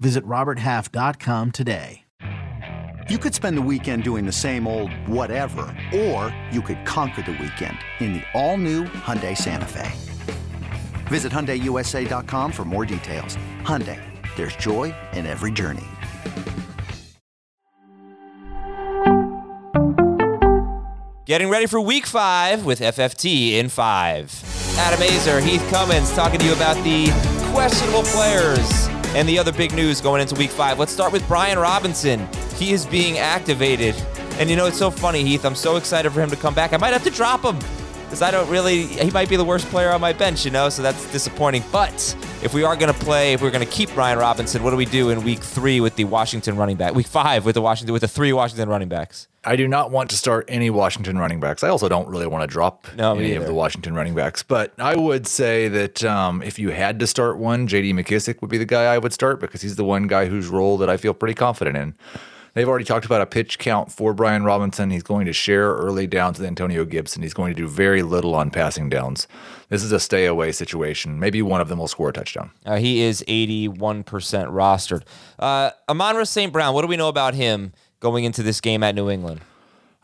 Visit RobertHalf.com today. You could spend the weekend doing the same old whatever, or you could conquer the weekend in the all-new Hyundai Santa Fe. Visit HyundaiUSA.com for more details. Hyundai, there's joy in every journey. Getting ready for week five with FFT in five. Adam Aizer, Heath Cummings talking to you about the questionable players and the other big news going into week five. Let's start with Brian Robinson. He is being activated. And you know, it's so funny, Heath. I'm so excited for him to come back. I might have to drop him because I don't really, he might be the worst player on my bench, you know, so that's disappointing. But if we are going to play, if we're going to keep Brian Robinson, what do we do in week three with the Washington running back? Week five with the Washington, with the three Washington running backs? I do not want to start any Washington running backs. I also don't really want to drop No, any of the Washington running backs. But I would say that um, if you had to start one, J.D. McKissic would be the guy I would start because he's the one guy whose role that I feel pretty confident in. They've already talked about a pitch count for Brian Robinson. He's going to share early downs with Antonio Gibson. He's going to do very little on passing downs. This is a stay away situation. Maybe one of them will score a touchdown. Uh, he is 81% rostered. Uh, Amon-Ra St. Brown, what do we know about him going into this game at New England?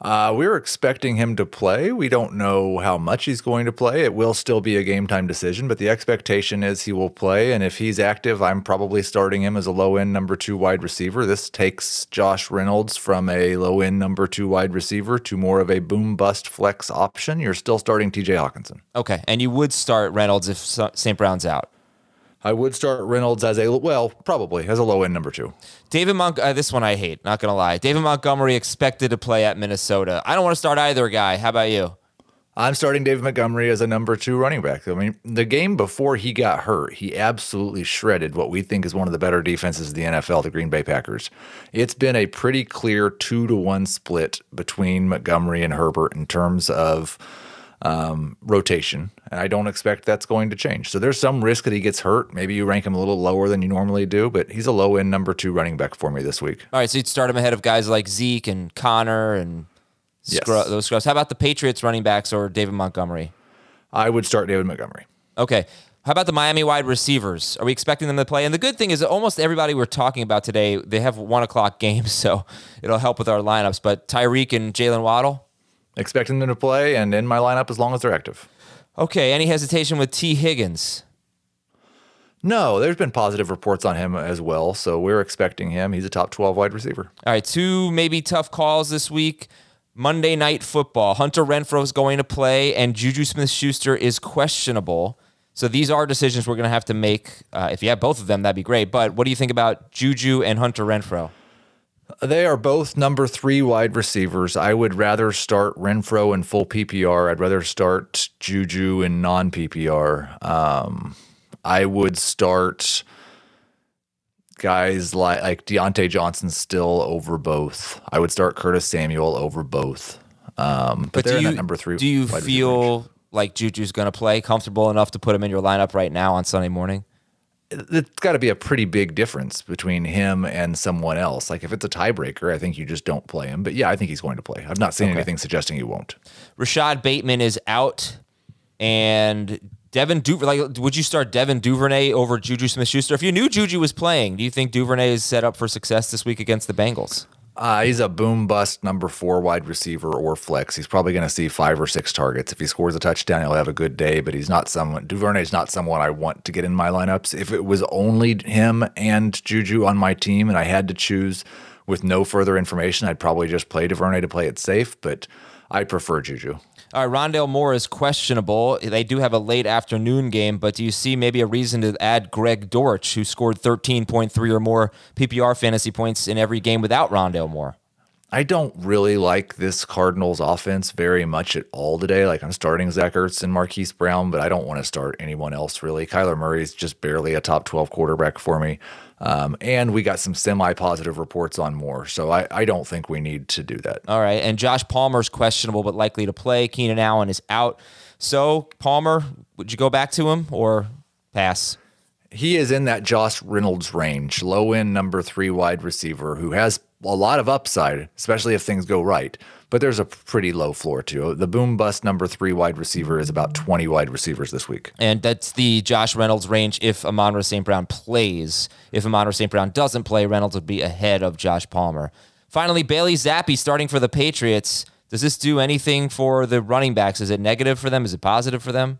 Uh, we're expecting him to play. We don't know how much he's going to play. It will still be a game time decision, but the expectation is he will play. And if he's active, I'm probably starting him as a low end number two wide receiver. This takes Josh Reynolds from a low end number two wide receiver to more of a boom bust flex option. You're still starting TJ Hockenson. Okay, and you would start Reynolds if St. Brown's out. I would start Reynolds as a, well, probably as a low end number two. David Mont- uh, this one I hate, not gonna lie. David Montgomery expected to play at Minnesota. I don't want to start either guy. How about you? I'm starting David Montgomery as a number two running back. I mean, the game before he got hurt, he absolutely shredded what we think is one of the better defenses in the NFL, the Green Bay Packers. It's been a pretty clear two to one split between Montgomery and Herbert in terms of um, rotation, and I don't expect that's going to change. So there's some risk that he gets hurt. Maybe you rank him a little lower than you normally do, but he's a low end number two running back for me this week. All right, so you'd start him ahead of guys like Zeke and Connor and Yes. scrub, those scrubs. How about the Patriots running backs or David Montgomery? I would start David Montgomery. Okay. How about the Miami wide receivers? Are we expecting them to play? And the good thing is, almost everybody we're talking about today, they have one o'clock games, so it'll help with our lineups. But Tyreek and Jalen Waddle. Expecting them to play and in my lineup as long as they're active. Okay. Any hesitation with T. Higgins? No, there's been positive reports on him as well. So we're expecting him. He's a top 12 wide receiver. All right, two maybe tough calls this week. Monday night football. Hunter Renfrow is going to play, and Juju Smith Schuster is questionable. So these are decisions we're going to have to make. Uh, if you have both of them, that'd be great. But what do you think about Juju and Hunter Renfrow? They are both number three wide receivers. I would rather start Renfrow in full PPR. I'd rather start Juju in non PPR. Um, I would start guys like, like Diontae Johnson still over both. I would start Curtis Samuel over both. Um, but, they're do in that number three. do you feel like Juju's going to play comfortable enough to put him in your lineup right now on Sunday morning? It's got to be a pretty big difference between him and someone else. Like if it's a tiebreaker, I think you just don't play him. But yeah, I think he's going to play. I've not seen anything suggesting he won't. Rashod Bateman is out, and Devin Duvernay. Like, would you start Devin Duvernay over Juju Smith-Schuster if you knew Juju was playing? Do you think Duvernay is set up for success this week against the Bengals? Uh, he's a boom bust number four wide receiver or flex. He's probably going to see five or six targets. If he scores a touchdown, he'll have a good day. But he's not someone. Duvernay's not someone I want to get in my lineups. If it was only him and Juju on my team, and I had to choose with no further information, I'd probably just play Duvernay to play it safe. But I prefer Juju. All right, Rondale Moore is questionable. They do have a late afternoon game, but do you see maybe a reason to add Greg Dortch, who scored 13.3 or more PPR fantasy points in every game without Rondale Moore? I don't really like this Cardinals offense very much at all today. Like I'm starting Zach Ertz and Marquise Brown, but I don't want to start anyone else really. Kyler Murray is just barely a top 12 quarterback for me. Um, and we got some semi positive reports on Moore. So I, I don't think we need to do that. All right. And Josh Palmer's questionable but likely to play. Keenan Allen is out. So, Palmer, would you go back to him or pass? He is in that Josh Reynolds range, low end number three wide receiver who has a lot of upside, especially if things go right. But there's a pretty low floor too. The boom bust number three wide receiver is about 20 wide receivers this week. And that's the Josh Reynolds range if Amon St. Brown plays. If Amon St. Brown doesn't play, Reynolds would be ahead of Josh Palmer. Finally, Bailey Zappe starting for the Patriots. Does this do anything for the running backs? Is it negative for them? Is it positive for them?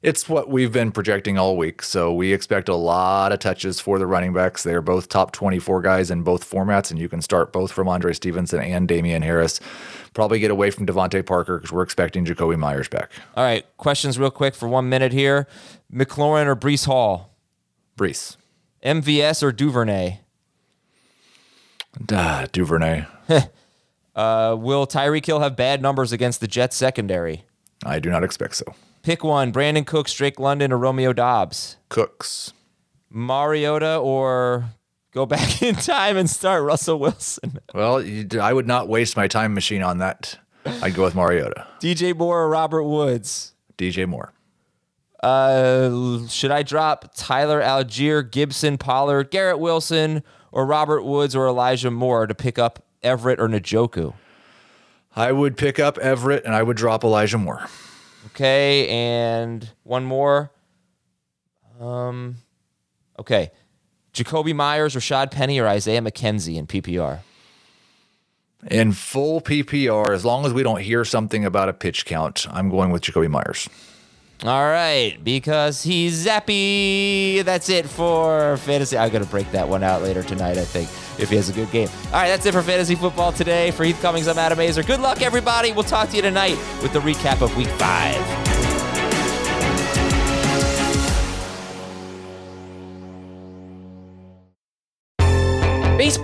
It's what we've been projecting all week. So we expect a lot of touches for the running backs. They're both top 24 guys in both formats, and you can start both Rhamondre Stevenson and Damien Harris. Probably get away from DeVante Parker because we're expecting Jakobi Meyers back. All right. Questions real quick for one minute here McLaurin or Breece Hall? Breece. MVS or Duvernay? Ah, Duvernay. uh, will Tyreek Hill have bad numbers against the Jets secondary? I do not expect so. Pick one Brandin Cooks, Drake London, or Romeo Doubs. Cooks. Mariota or go back in time and start Russell Wilson? Well, I would not waste my time machine on that. I'd go with Mariota. DJ Moore or Robert Woods? DJ Moore. Uh, should I drop Tyler Allgeier, Gibson, Pollard, Garrett Wilson, or Robert Woods or Elijah Moore to pick up Everett or Njoku? I would pick up Everett and I would drop Elijah Moore. Okay, and one more. Um, okay, Jakobi Meyers, Rashaad Penny, or Isaiah McKenzie in PPR. In full PPR, as long as we don't hear something about a pitch count, I'm going with Jakobi Meyers. All right, because he's zappy. That's it for fantasy. I'm gonna break that one out later tonight. I think if he has a good game. All right, that's it for fantasy football today. For Heath Cummings, I'm Adam Aizer. Good luck, everybody. We'll talk to you tonight with the recap of Week Five.